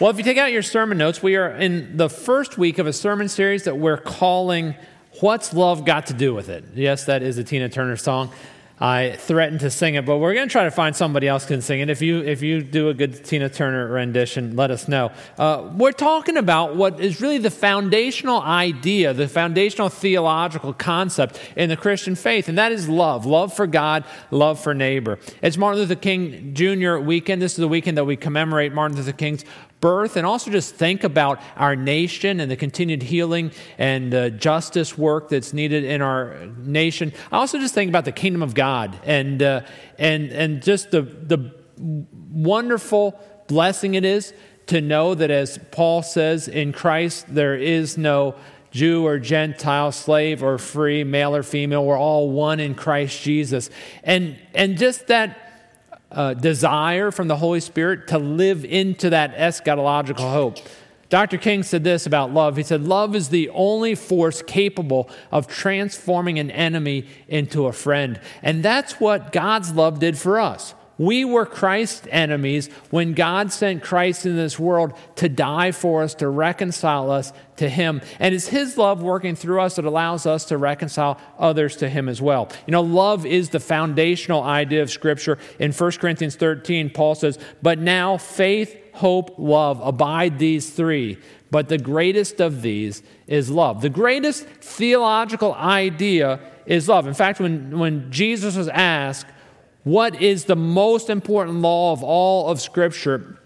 Well, if you take out your sermon notes, we are in the first week of a sermon series that we're calling What's Love Got to Do with It? Yes, that is a Tina Turner song. I threatened to sing it, but we're going to try to find somebody else can sing it. If you if you do a good Tina Turner rendition, let us know. Uh, we're talking about what is really the foundational idea, the foundational theological concept in the Christian faith, and that is love: love for God, love for neighbor. It's Martin Luther King Jr. weekend. This is the weekend that we commemorate Martin Luther King's birth and also just think about our nation and the continued healing and uh, justice work that's needed in our nation. I also just think about the kingdom of God and, uh, and, and just the, the wonderful blessing it is to know that, as Paul says, in Christ there is no Jew or Gentile, slave or free, male or female. We're all one in Christ Jesus. And, and just that uh, desire from the Holy Spirit to live into that eschatological hope. Dr. King said this about love. He said, Love is the only force capable of transforming an enemy into a friend. And that's what God's love did for us. We were Christ's enemies when God sent Christ in this world to die for us, to reconcile us to Him. And it's His love working through us that allows us to reconcile others to Him as well. You know, love is the foundational idea of Scripture. In 1 Corinthians 13, Paul says, But now faith, hope, love abide these three. But the greatest of these is love. The greatest theological idea is love. In fact, when, when Jesus was asked, what is the most important law of all of Scripture,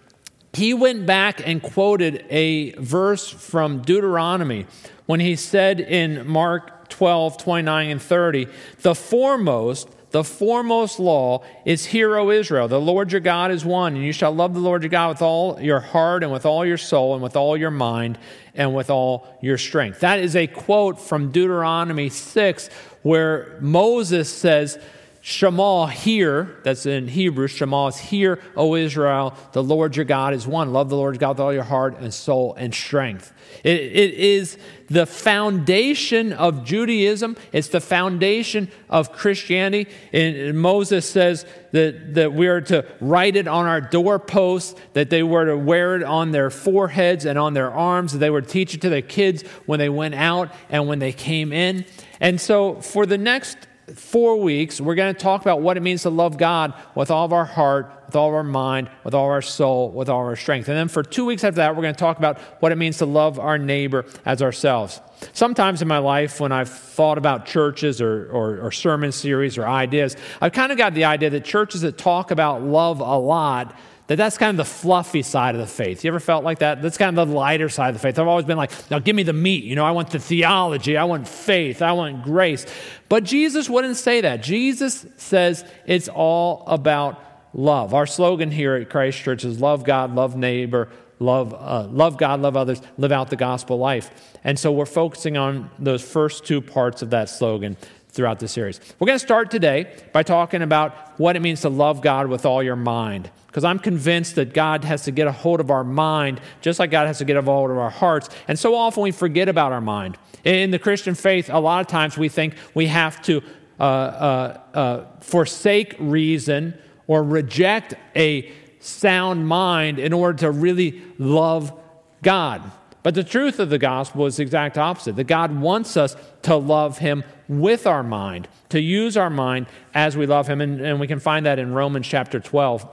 he went back and quoted a verse from Deuteronomy when he said in Mark 12, 29, and 30, the foremost, the foremost law is Hear, O Israel, the Lord your God is one, and you shall love the Lord your God with all your heart and with all your soul and with all your mind and with all your strength. That is a quote from Deuteronomy 6 where Moses says, Shema, hear, that's in Hebrew, Shema is hear, O Israel, the Lord your God is one. Love the Lord your God with all your heart and soul and strength. It, it is the foundation of Judaism, it's the foundation of Christianity. And Moses says that, that we are to write it on our doorposts, that they were to wear it on their foreheads and on their arms, that they were to teach it to their kids when they went out and when they came in. And so for the next four weeks, we're going to talk about what it means to love God with all of our heart, with all of our mind, with all of our soul, with all of our strength. And then for two weeks after that, we're going to talk about what it means to love our neighbor as ourselves. Sometimes in my life, when I've thought about churches or, or, or sermon series or ideas, I've kind of got the idea that churches that talk about love a lot that that's kind of the fluffy side of the faith. You ever felt like that? That's kind of the lighter side of the faith. I've always been like, now give me the meat. You know, I want the theology, I want faith, I want grace. But Jesus wouldn't say that. Jesus says it's all about love. Our slogan here at Christ Church is love God, love neighbor, love, uh, love God, love others, live out the gospel life. And so we're focusing on those first two parts of that slogan throughout the series. We're going to start today by talking about what it means to love God with all your mind because I'm convinced that God has to get a hold of our mind just like God has to get a hold of our hearts. And so often we forget about our mind. In the Christian faith, a lot of times we think we have to uh, uh, uh, forsake reason or reject a sound mind in order to really love God. But the truth of the gospel is the exact opposite that God wants us to love Him with our mind, to use our mind as we love Him. And, and we can find that in Romans chapter 12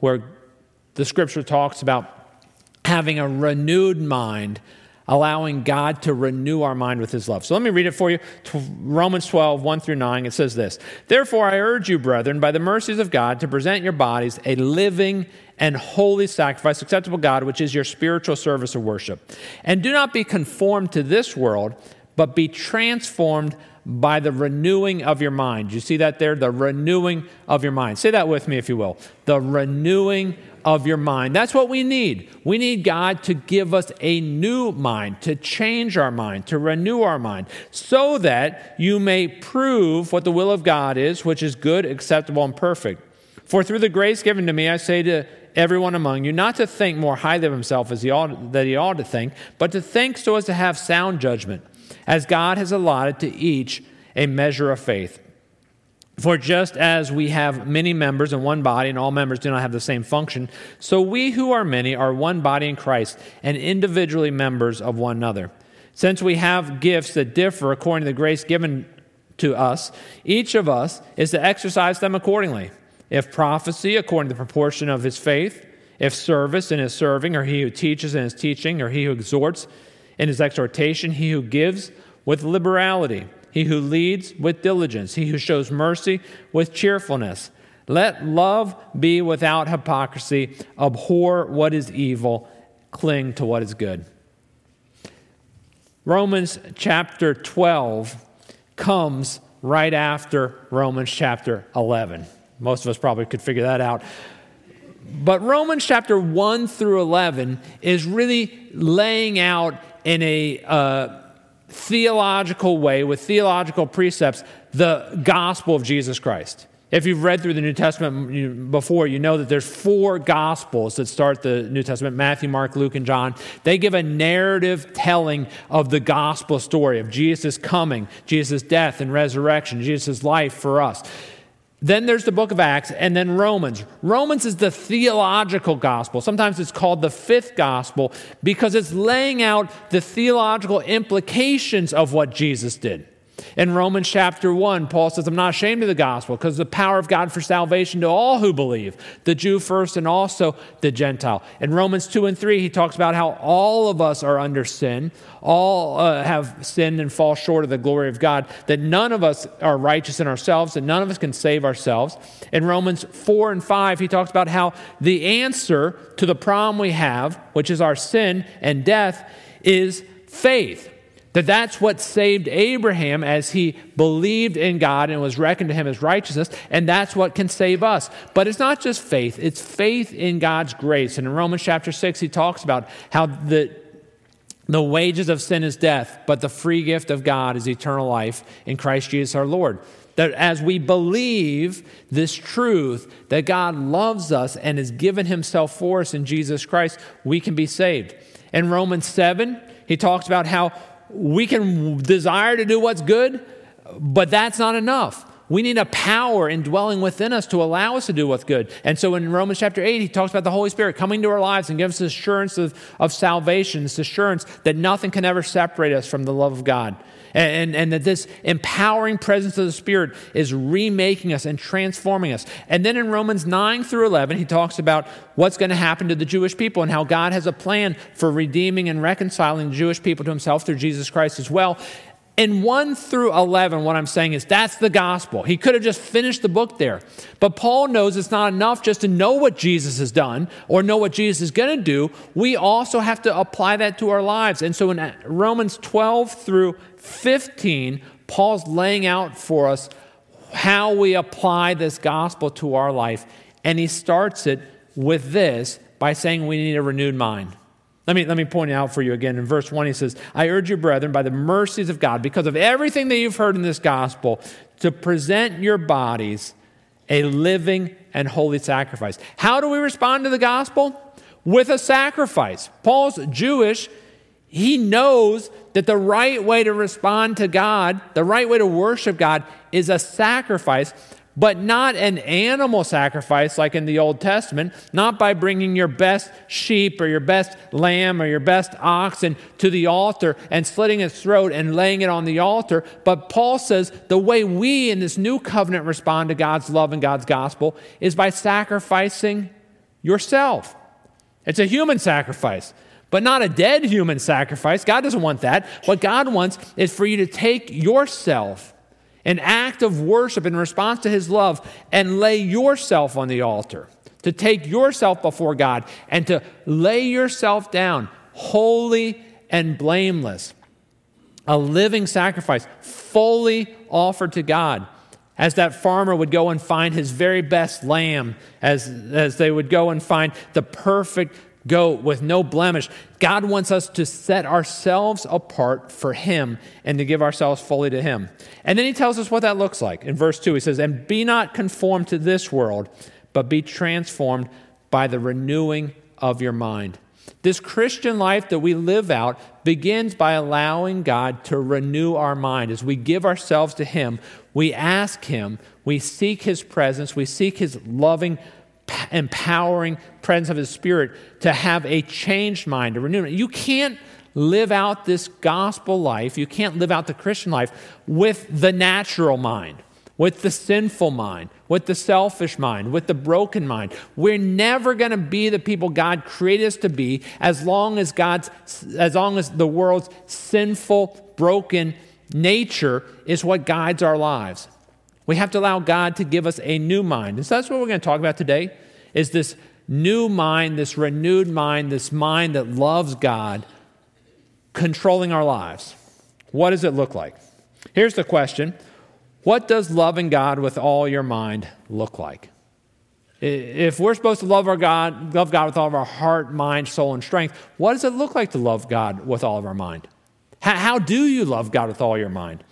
where the scripture talks about having a renewed mind, allowing God to renew our mind with his love. So let me read it for you. Romans 12, 1 through 9. It says this Therefore, I urge you, brethren, by the mercies of God, to present your bodies a living and holy sacrifice, acceptable God, which is your spiritual service of worship. And do not be conformed to this world, but be transformed by the renewing of your mind. You see that there? The renewing of your mind. Say that with me, if you will. The renewing of your mind. That's what we need. We need God to give us a new mind, to change our mind, to renew our mind, so that you may prove what the will of God is, which is good, acceptable, and perfect. For through the grace given to me, I say to everyone among you not to think more highly of himself as he ought, that he ought to think, but to think so as to have sound judgment as God has allotted to each a measure of faith. For just as we have many members in one body, and all members do not have the same function, so we who are many are one body in Christ, and individually members of one another. Since we have gifts that differ according to the grace given to us, each of us is to exercise them accordingly. If prophecy, according to the proportion of his faith, if service in his serving, or he who teaches in his teaching, or he who exhorts in his exhortation, he who gives with liberality he who leads with diligence, he who shows mercy with cheerfulness. Let love be without hypocrisy. Abhor what is evil, cling to what is good. Romans chapter 12 comes right after Romans chapter 11. Most of us probably could figure that out. But Romans chapter 1 through 11 is really laying out in a uh, theological way, with theological precepts, the gospel of Jesus Christ. If you've read through the New Testament before, you know that there's four gospels that start the New Testament Matthew, Mark, Luke, and John. They give a narrative telling of the gospel story of Jesus' coming, Jesus' death and resurrection, Jesus' life for us. Then there's the book of Acts, and then Romans. Romans is the theological gospel. Sometimes it's called the fifth gospel because it's laying out the theological implications of what Jesus did. In Romans chapter 1, Paul says, I'm not ashamed of the gospel because the power of God for salvation to all who believe, the Jew first and also the Gentile. In Romans 2 and 3, he talks about how all of us are under sin, all uh, have sinned and fall short of the glory of God, that none of us are righteous in ourselves, that none of us can save ourselves. In Romans 4 and 5, he talks about how the answer to the problem we have, which is our sin and death, is faith. That that's what saved Abraham as he believed in God and was reckoned to him as righteousness, and that's what can save us. But it's not just faith, it's faith in God's grace. And in Romans chapter 6, he talks about how the, the wages of sin is death, but the free gift of God is eternal life in Christ Jesus our Lord. That as we believe this truth that God loves us and has given himself for us in Jesus Christ, we can be saved. In Romans 7, he talks about how we can desire to do what's good, but that's not enough. We need a power indwelling within us to allow us to do what's good. And so in Romans chapter 8, he talks about the Holy Spirit coming to our lives and gives us assurance of, of salvation, this assurance that nothing can ever separate us from the love of God. And, and, and, that this empowering presence of the Spirit is remaking us and transforming us. And then in Romans 9 through 11, he talks about what's going to happen to the Jewish people and how God has a plan for redeeming and reconciling the Jewish people to himself through Jesus Christ as well. In 1 through 11, what I'm saying is that's the gospel. He could have just finished the book there. But Paul knows it's not enough just to know what Jesus has done or know what Jesus is going to do. We also have to apply that to our lives. And so in Romans 12 through 15, Paul's laying out for us how we apply this gospel to our life. And he starts it with this by saying we need a renewed mind. Let me, let me point out for you again. In verse 1, he says, I urge you, brethren, by the mercies of God, because of everything that you've heard in this gospel, to present your bodies a living and holy sacrifice. How do we respond to the gospel? With a sacrifice. Paul's Jewish. He knows that the right way to respond to God, the right way to worship God, is a sacrifice but not an animal sacrifice like in the Old Testament, not by bringing your best sheep or your best lamb or your best oxen to the altar and slitting its throat and laying it on the altar. But Paul says the way we in this new covenant respond to God's love and God's gospel is by sacrificing yourself. It's a human sacrifice but not a dead human sacrifice. God doesn't want that. What God wants is for you to take yourself an act of worship in response to his love, and lay yourself on the altar, to take yourself before God and to lay yourself down holy and blameless, a living sacrifice, fully offered to God. As that farmer would go and find his very best lamb, as, as they would go and find the perfect goat with no blemish. God wants us to set ourselves apart for Him and to give ourselves fully to Him. And then He tells us what that looks like. In verse 2, He says, And be not conformed to this world, but be transformed by the renewing of your mind. This Christian life that we live out begins by allowing God to renew our mind. As we give ourselves to Him, we ask Him, we seek His presence, we seek His loving, empowering presence of His Spirit to have a changed mind, a renewed. You can't live out this gospel life, you can't live out the Christian life with the natural mind with the sinful mind, with the selfish mind, with the broken mind. We're never going to be the people God created us to be as long as God's as long as the world's sinful, broken nature is what guides our lives. We have to allow God to give us a new mind. And so that's what we're going to talk about today is this new mind, this renewed mind, this mind that loves God controlling our lives. What does it look like? Here's the question what does loving God with all your mind look like? If we're supposed to love our God, love God with all of our heart, mind, soul, and strength, what does it look like to love God with all of our mind? How, how do you love God with all your mind?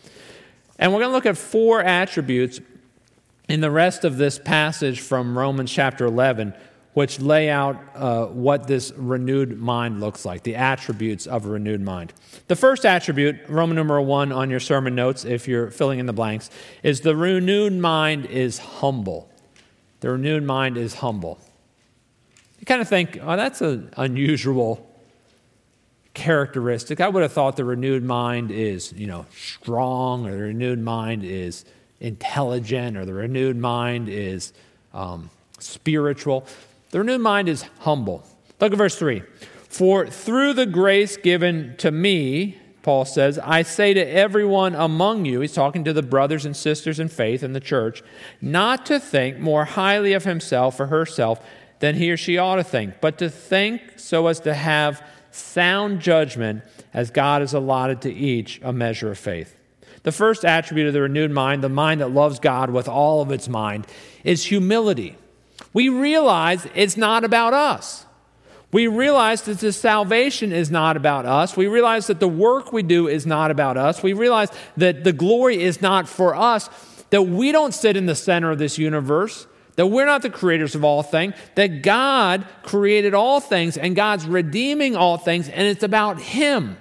And we're going to look at four attributes in the rest of this passage from Romans chapter 11 which lay out uh, what this renewed mind looks like, the attributes of a renewed mind. The first attribute, Roman numeral one on your sermon notes, if you're filling in the blanks, is the renewed mind is humble. The renewed mind is humble. You kind of think, oh, that's an unusual characteristic. I would have thought the renewed mind is, you know, strong, or the renewed mind is intelligent, or the renewed mind is um, spiritual. The renewed mind is humble. Look at verse 3. For through the grace given to me, Paul says, I say to everyone among you, he's talking to the brothers and sisters in faith in the church, not to think more highly of himself or herself than he or she ought to think, but to think so as to have sound judgment as God has allotted to each a measure of faith. The first attribute of the renewed mind, the mind that loves God with all of its mind, is humility we realize it's not about us. We realize that the salvation is not about us. We realize that the work we do is not about us. We realize that the glory is not for us, that we don't sit in the center of this universe, that we're not the creators of all things, that God created all things and God's redeeming all things, and it's about Him.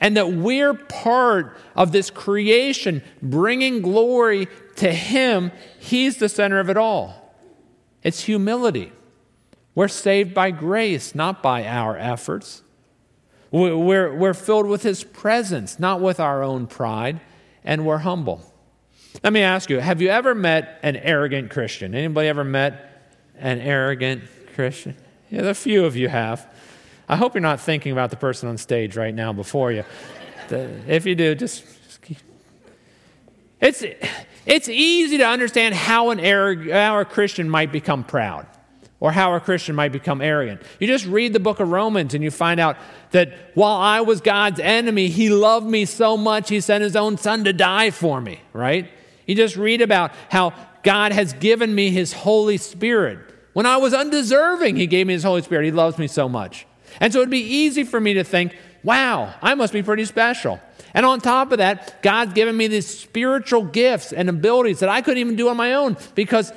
And that we're part of this creation, bringing glory to Him. He's the center of it all. It's humility. We're saved by grace, not by our efforts. We're, we're filled with His presence, not with our own pride, and we're humble. Let me ask you have you ever met an arrogant Christian? Anybody ever met an arrogant Christian? Yeah, a few of you have. I hope you're not thinking about the person on stage right now before you. if you do, just, just keep. It's, it's easy to understand how, an arrog- how a Christian might become proud or how a Christian might become arrogant. You just read the book of Romans and you find out that while I was God's enemy, he loved me so much, he sent his own son to die for me, right? You just read about how God has given me his Holy Spirit. When I was undeserving, he gave me his Holy Spirit. He loves me so much. And so it'd be easy for me to think, wow, I must be pretty special. And on top of that, God's given me these spiritual gifts and abilities that I couldn't even do on my own because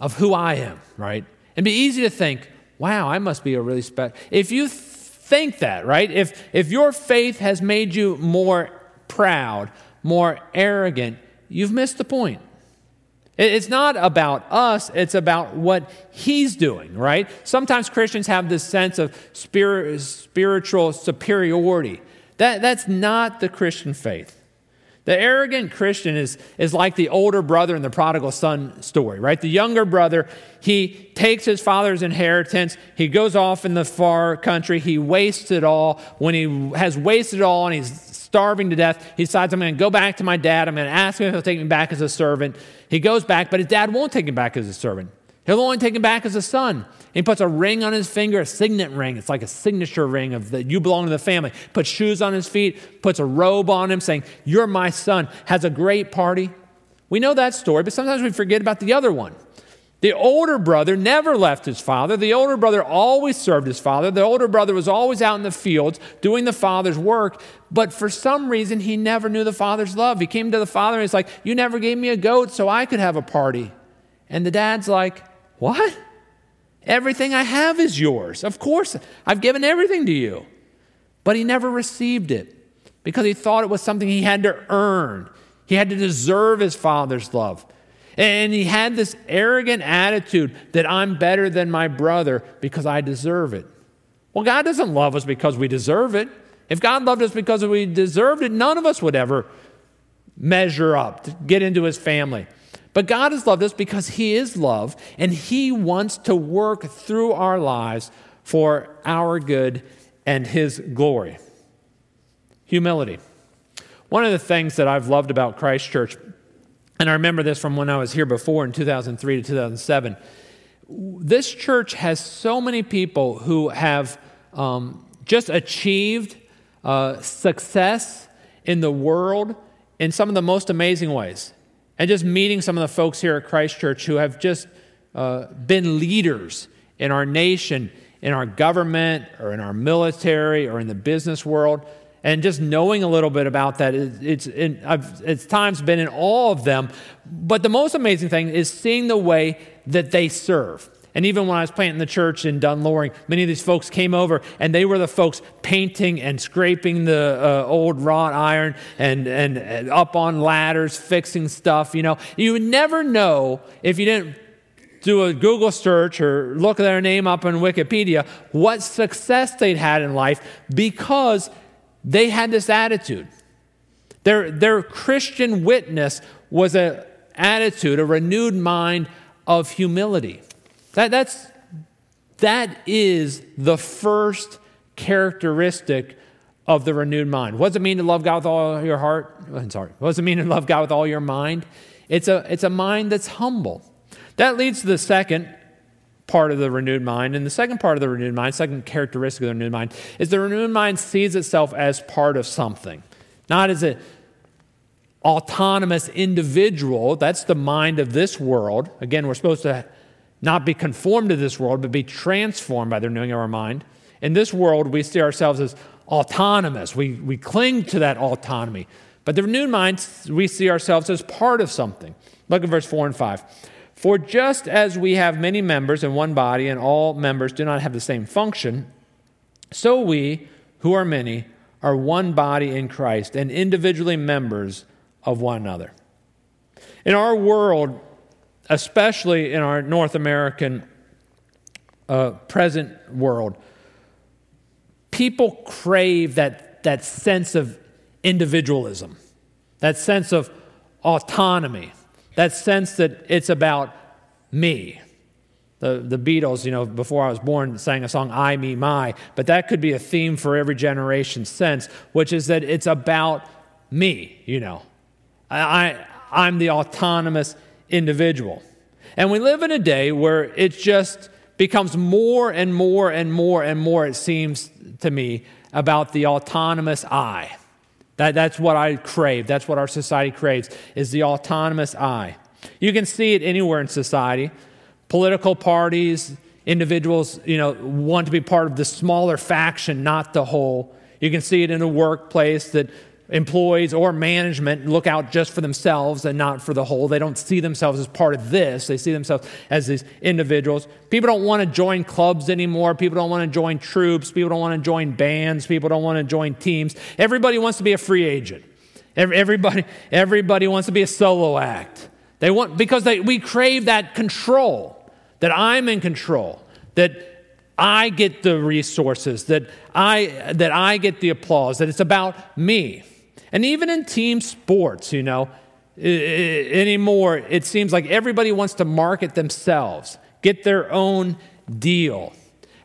of who I am, right? It'd be easy to think, wow, I must be a really special. If you think that, right? If, if your faith has made you more proud, more arrogant, you've missed the point. It's not about us, it's about what he's doing, right? Sometimes Christians have this sense of spirit, spiritual superiority. That, that's not the Christian faith. The arrogant Christian is, is like the older brother in the prodigal son story, right? The younger brother, he takes his father's inheritance, he goes off in the far country, he wastes it all. When he has wasted it all and he's starving to death, he decides, I'm going to go back to my dad, I'm going to ask him if he'll take me back as a servant. He goes back, but his dad won't take him back as a servant. He'll only take him back as a son. He puts a ring on his finger, a signet ring. It's like a signature ring of that you belong to the family. Puts shoes on his feet, puts a robe on him saying, You're my son. Has a great party. We know that story, but sometimes we forget about the other one. The older brother never left his father. The older brother always served his father. The older brother was always out in the fields doing the father's work, but for some reason he never knew the father's love. He came to the father and he's like, You never gave me a goat so I could have a party. And the dad's like, What? Everything I have is yours. Of course, I've given everything to you. But he never received it because he thought it was something he had to earn. He had to deserve his father's love. And he had this arrogant attitude that I'm better than my brother because I deserve it. Well, God doesn't love us because we deserve it. If God loved us because we deserved it, none of us would ever measure up to get into his family. But God has loved us because he is love, and he wants to work through our lives for our good and his glory. Humility. One of the things that I've loved about Christ Church, and I remember this from when I was here before in 2003 to 2007, this church has so many people who have um, just achieved uh, success in the world in some of the most amazing ways. And just meeting some of the folks here at Christ Church who have just uh, been leaders in our nation, in our government, or in our military, or in the business world. And just knowing a little bit about that, it's, it's times been in all of them. But the most amazing thing is seeing the way that they serve. And even when I was planting the church in Dunn Loring, many of these folks came over and they were the folks painting and scraping the uh, old wrought iron and, and, and up on ladders, fixing stuff. You know, you would never know if you didn't do a Google search or look their name up on Wikipedia what success they'd had in life because they had this attitude. Their, their Christian witness was an attitude, a renewed mind of humility. That, that's, that is the first characteristic of the renewed mind. What does it mean to love God with all your heart? I'm sorry. What does it mean to love God with all your mind? It's a, it's a mind that's humble. That leads to the second part of the renewed mind. And the second part of the renewed mind, second characteristic of the renewed mind, is the renewed mind sees itself as part of something, not as an autonomous individual. That's the mind of this world. Again, we're supposed to not be conformed to this world, but be transformed by the renewing of our mind. In this world, we see ourselves as autonomous. We, we cling to that autonomy. But the renewed mind, we see ourselves as part of something. Look at verse 4 and 5. For just as we have many members in one body, and all members do not have the same function, so we, who are many, are one body in Christ and individually members of one another. In our world, especially in our North American uh, present world, people crave that, that sense of individualism, that sense of autonomy, that sense that it's about me. The, the Beatles, you know, before I was born, sang a song, I, Me, My, but that could be a theme for every generation since, which is that it's about me, you know. I, I, I'm the autonomous individual. And we live in a day where it just becomes more and more and more and more, it seems to me, about the autonomous I. That, that's what I crave. That's what our society craves, is the autonomous I. You can see it anywhere in society. Political parties, individuals, you know, want to be part of the smaller faction, not the whole. You can see it in a workplace that employees or management look out just for themselves and not for the whole. They don't see themselves as part of this, they see themselves as these individuals. People don't want to join clubs anymore. People don't want to join troops. People don't want to join bands. People don't want to join teams. Everybody wants to be a free agent. Everybody, everybody wants to be a solo act. They want, because they, we crave that control, that I'm in control, that I get the resources, that I, that I get the applause, that it's about me. And even in team sports, you know, anymore, it seems like everybody wants to market themselves, get their own deal.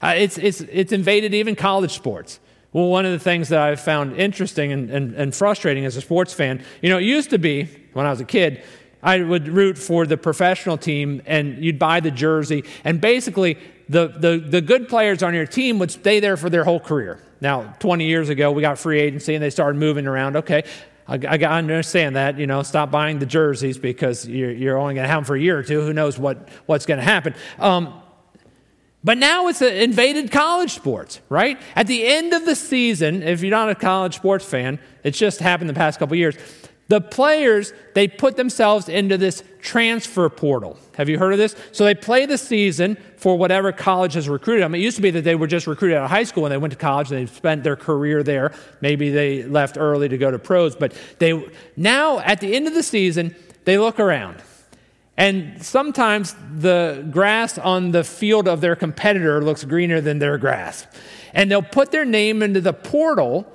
Uh, it's, it's, it's invaded even college sports. Well, one of the things that I've found interesting and, and, and frustrating as a sports fan, you know, it used to be when I was a kid, I would root for the professional team and you'd buy the jersey. And basically, the, the, the good players on your team would stay there for their whole career. Now, 20 years ago, we got free agency and they started moving around. Okay, I, I understand that. You know, stop buying the jerseys because you're, you're only going to have them for a year or two. Who knows what, what's going to happen? Um, but now it's invaded college sports, right? At the end of the season, if you're not a college sports fan, it's just happened the past couple years The players, they put themselves into this transfer portal. Have you heard of this? So they play the season for whatever college has recruited them. It used to be that they were just recruited out of high school and they went to college and they spent their career there. Maybe they left early to go to pros, but they now at the end of the season, they look around. And sometimes the grass on the field of their competitor looks greener than their grass. And they'll put their name into the portal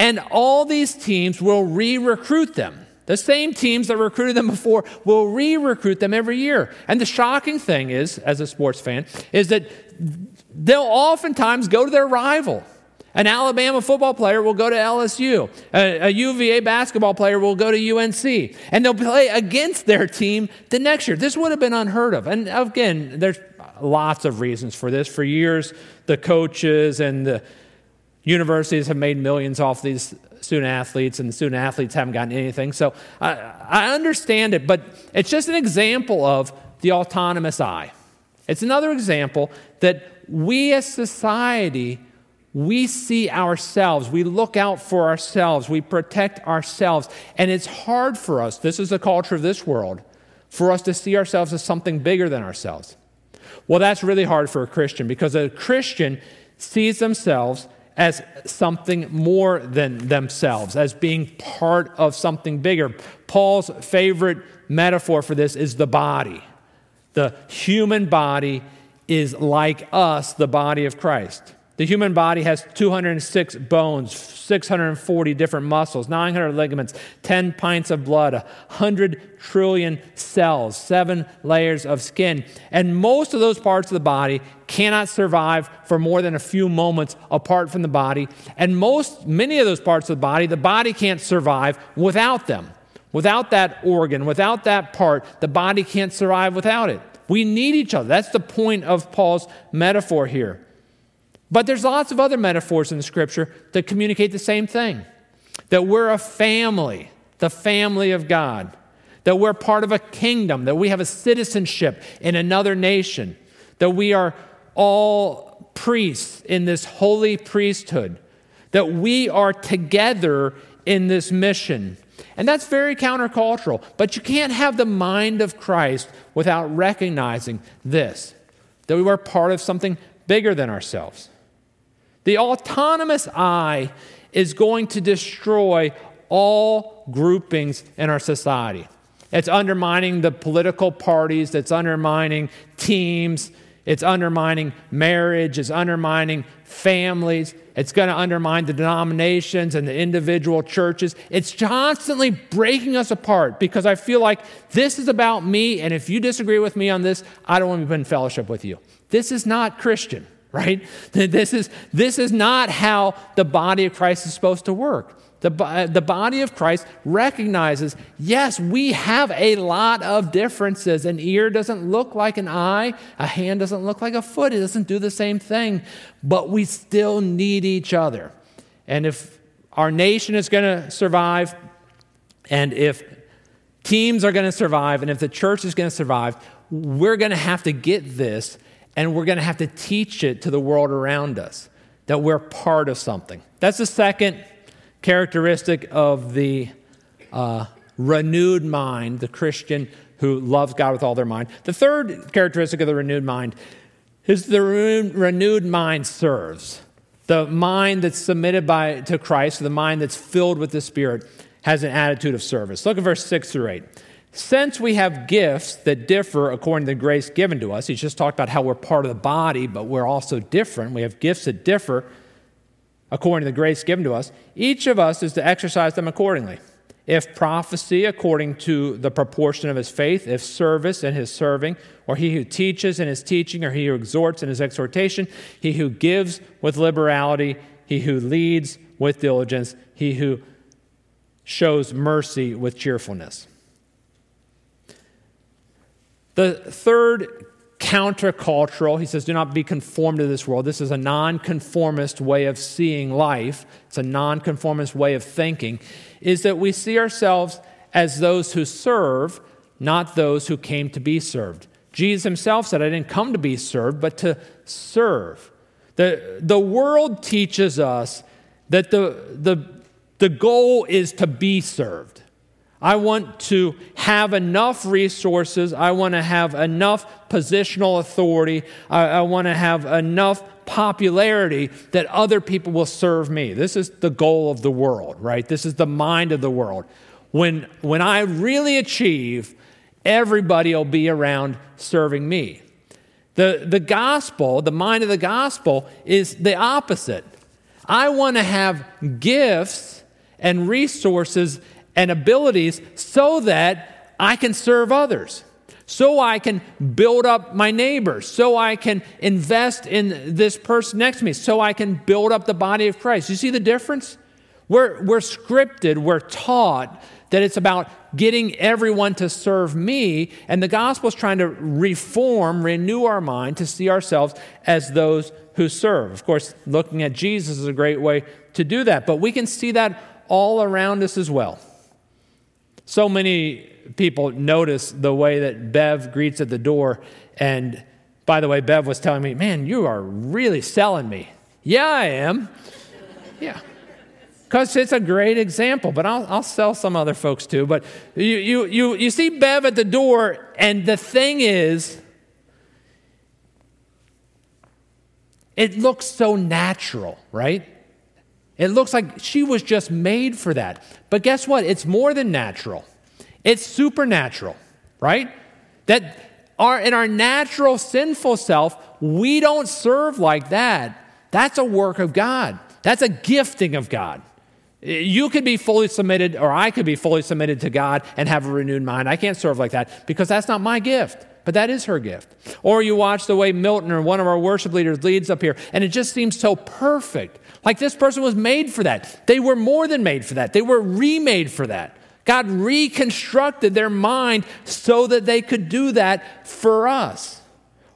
and all these teams will re recruit them. The same teams that recruited them before will re recruit them every year. And the shocking thing is, as a sports fan, is that they'll oftentimes go to their rival. An Alabama football player will go to LSU. A, a, UVA basketball player will go to UNC. And they'll play against their team the next year. This would have been unheard of. And again, there's lots of reasons for this. For years, the coaches and the Universities have made millions off these student athletes, and the student athletes haven't gotten anything. So I, I understand it, but it's just an example of the autonomous I. It's another example that we as society, we see ourselves, we look out for ourselves, we protect ourselves, and it's hard for us, this is the culture of this world, for us to see ourselves as something bigger than ourselves. Well, that's really hard for a Christian because a Christian sees themselves as something more than themselves, as being part of something bigger. Paul's favorite metaphor for this is the body. The human body is like us, the body of Christ. The human body has 206 bones, 640 different muscles, 900 ligaments, 10 pints of blood, 100 trillion cells, seven layers of skin. And most of those parts of the body cannot survive for more than a few moments apart from the body. And most, many of those parts of the body, the body can't survive without them. Without that organ, without that part, the body can't survive without it. We need each other. That's the point of Paul's metaphor here. But there's lots of other metaphors in the scripture that communicate the same thing that we're a family, the family of God, that we're part of a kingdom, that we have a citizenship in another nation, that we are all priests in this holy priesthood, that we are together in this mission. And that's very countercultural. But you can't have the mind of Christ without recognizing this that we are part of something bigger than ourselves. The autonomous I is going to destroy all groupings in our society. It's undermining the political parties, it's undermining teams, it's undermining marriage, it's undermining families, it's going to undermine the denominations and the individual churches. It's constantly breaking us apart because I feel like this is about me, and if you disagree with me on this, I don't want to be in fellowship with you. This is not Christian right? This is, this is not how the body of Christ is supposed to work. The, uh, the body of Christ recognizes, yes, we have a lot of differences. An ear doesn't look like an eye, a hand doesn't look like a foot, it doesn't do the same thing, but we still need each other. And if our nation is going to survive, and if teams are going to survive, and if the church is going to survive, we're going to have to get this and we're going to have to teach it to the world around us that we're part of something. That's the second characteristic of the uh, renewed mind, the Christian who loves God with all their mind. The third characteristic of the renewed mind is the renewed mind serves. The mind that's submitted by, to Christ, the mind that's filled with the Spirit, has an attitude of service. Look at verse 6 through 8. Since we have gifts that differ according to the grace given to us, he's just talked about how we're part of the body, but we're also different. We have gifts that differ according to the grace given to us. Each of us is to exercise them accordingly. If prophecy, according to the proportion of his faith, if service in his serving, or he who teaches in his teaching, or he who exhorts in his exhortation, he who gives with liberality, he who leads with diligence, he who shows mercy with cheerfulness. The third countercultural, he says, do not be conformed to this world. This is a nonconformist way of seeing life, it's a nonconformist way of thinking, is that we see ourselves as those who serve, not those who came to be served. Jesus himself said, I didn't come to be served, but to serve. The, the world teaches us that the, the, the goal is to be served. I want to have enough resources. I want to have enough positional authority. I, I want to have enough popularity that other people will serve me. This is the goal of the world, right? This is the mind of the world. When, when I really achieve, everybody will be around serving me. The, the gospel, the mind of the gospel, is the opposite. I want to have gifts and resources and abilities so that I can serve others, so I can build up my neighbors, so I can invest in this person next to me, so I can build up the body of Christ. You see the difference? We're, we're scripted, we're taught that it's about getting everyone to serve me, and the gospel is trying to reform, renew our mind to see ourselves as those who serve. Of course, looking at Jesus is a great way to do that, but we can see that all around us as well. So many people notice the way that Bev greets at the door, and by the way, Bev was telling me, Man, you are really selling me. Yeah, I am. Yeah because it's a great example, but I'll, I'll sell some other folks too. But you, you, you, you see Bev at the door, and the thing is, it looks so natural, right? It looks like she was just made for that. But guess what? It's more than natural, it's supernatural, right? That our, in our natural sinful self, we don't serve like that. That's a work of God, that's a gifting of God. You could be fully submitted, or I could be fully submitted to God and have a renewed mind. I can't serve like that because that's not my gift, but that is her gift. Or you watch the way Milton or one of our worship leaders leads up here, and it just seems so perfect. Like this person was made for that. They were more than made for that, they were remade for that. God reconstructed their mind so that they could do that for us.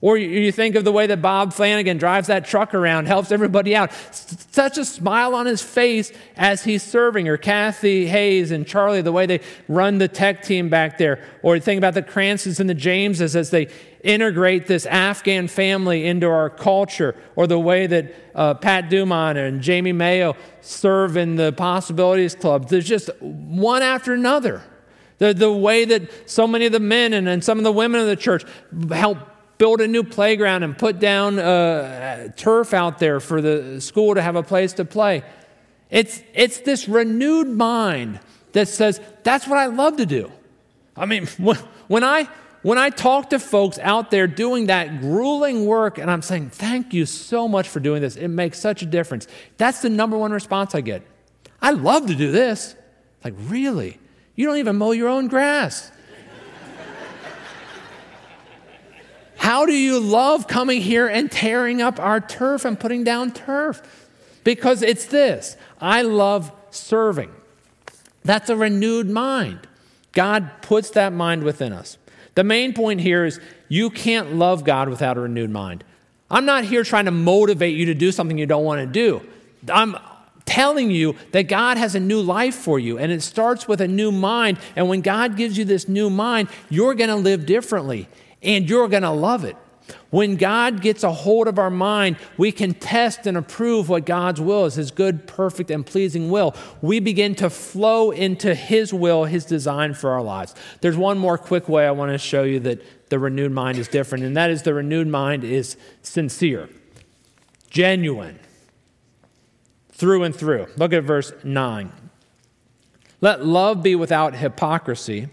Or you think of the way that Bob Flanagan drives that truck around, helps everybody out. Such a smile on his face as he's serving. Or Kathy Hayes and Charlie, the way they run the tech team back there. Or think about the Crances and the Jameses as they integrate this Afghan family into our culture. Or the way that uh, Pat Dumont and Jamie Mayo serve in the Possibilities Club. There's just one after another. The, the way that so many of the men and, and some of the women of the church help build a new playground and put down uh, turf out there for the school to have a place to play. It's, it's this renewed mind that says, that's what I love to do. I mean, when, when, I, when I talk to folks out there doing that grueling work and I'm saying, thank you so much for doing this, it makes such a difference. That's the number one response I get. I love to do this. Like, really? You don't even mow your own grass. How do you love coming here and tearing up our turf and putting down turf? Because it's this I love serving. That's a renewed mind. God puts that mind within us. The main point here is you can't love God without a renewed mind. I'm not here trying to motivate you to do something you don't want to do. I'm telling you that God has a new life for you, and it starts with a new mind. And when God gives you this new mind, you're going to live differently and you're going to love it. When God gets a hold of our mind, we can test and approve what God's will is, His good, perfect, and pleasing will. We begin to flow into His will, His design for our lives. There's one more quick way I want to show you that the renewed mind is different, and that is the renewed mind is sincere, genuine, through and through. Look at verse 9. Let love be without hypocrisy,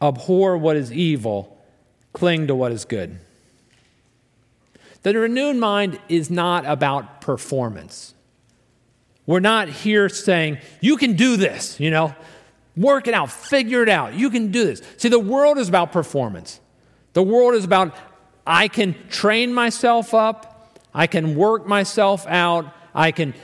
abhor what is evil cling to what is good. The renewed mind is not about performance. We're not here saying, you can do this, you know, work it out, figure it out, you can do this. See, the world is about performance. The world is about, I can train myself up, I can work myself out, I can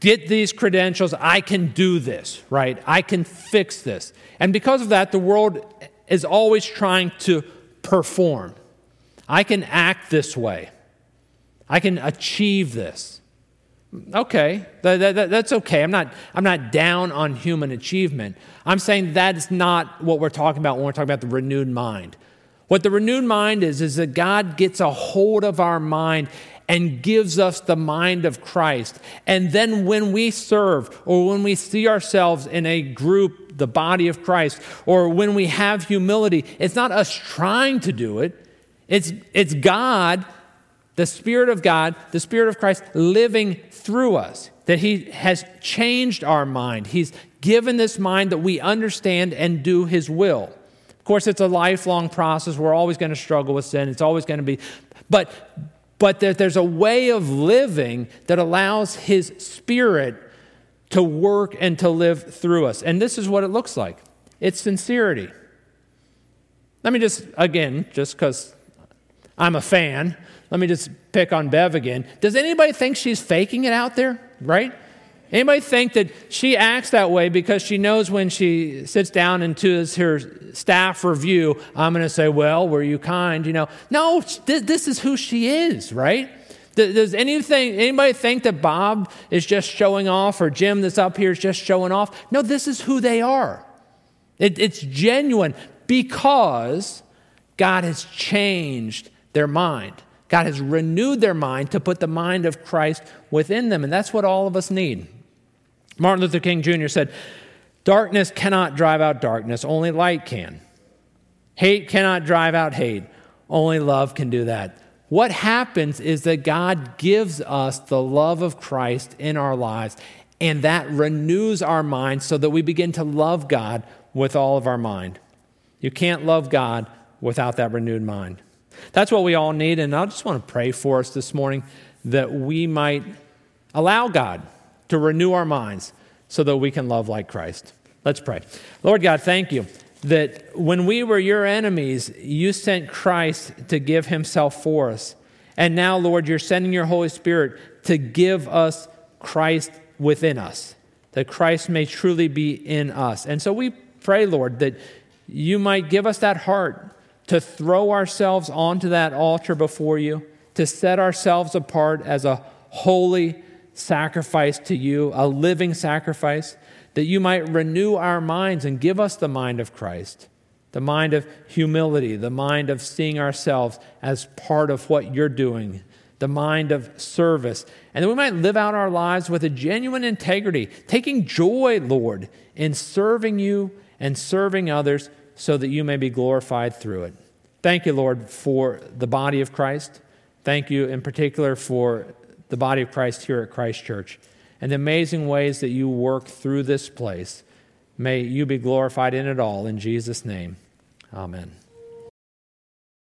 get these credentials, I can do this, right? I can fix this. And because of that, the world is always trying to perform. I can act this way. I can achieve this. Okay, that, that, that's okay. I'm not, I'm not down on human achievement. I'm saying that is not what we're talking about when we're talking about the renewed mind. What the renewed mind is, is that God gets a hold of our mind and gives us the mind of Christ. And then when we serve or when we see ourselves in a group, the body of Christ, or when we have humility, it's not us trying to do it, it's, it's God, the Spirit of God, the Spirit of Christ living through us. That He has changed our mind. He's given this mind that we understand and do His will. Of course, it's a lifelong process. We're always going to struggle with sin. It's always going to be, but but that there's a way of living that allows His Spirit to work and to live through us. And this is what it looks like it's sincerity. Let me just, again, just because I'm a fan, let me just pick on Bev again. Does anybody think she's faking it out there? Right? Anybody think that she acts that way because she knows when she sits down and does her staff review, I'm going to say, Well, were you kind? You know, no, this is who she is, right? Does anything, anybody think that Bob is just showing off or Jim that's up here is just showing off? No, this is who they are. It, it's genuine because God has changed their mind. God has renewed their mind to put the mind of Christ within them. And that's what all of us need. Martin Luther King Jr. said, Darkness cannot drive out darkness, only light can. Hate cannot drive out hate, only love can do that. What happens is that God gives us the love of Christ in our lives, and that renews our minds so that we begin to love God with all of our mind. You can't love God without that renewed mind. That's what we all need, and I just want to pray for us this morning that we might allow God to renew our minds so that we can love like Christ. Let's pray. Lord God, thank you that when we were your enemies, you sent Christ to give himself for us. And now, Lord, you're sending your Holy Spirit to give us Christ within us, that Christ may truly be in us. And so we pray, Lord, that you might give us that heart to throw ourselves onto that altar before you, to set ourselves apart as a holy, sacrifice to you, a living sacrifice, that you might renew our minds and give us the mind of Christ, the mind of humility, the mind of seeing ourselves as part of what you're doing, the mind of service, and that we might live out our lives with a genuine integrity, taking joy, Lord, in serving you and serving others so that you may be glorified through it. Thank you, Lord, for the body of Christ. Thank you in particular for the body of Christ here at Christ Church and the amazing ways that you work through this place. May you be glorified in it all. In Jesus' name, amen.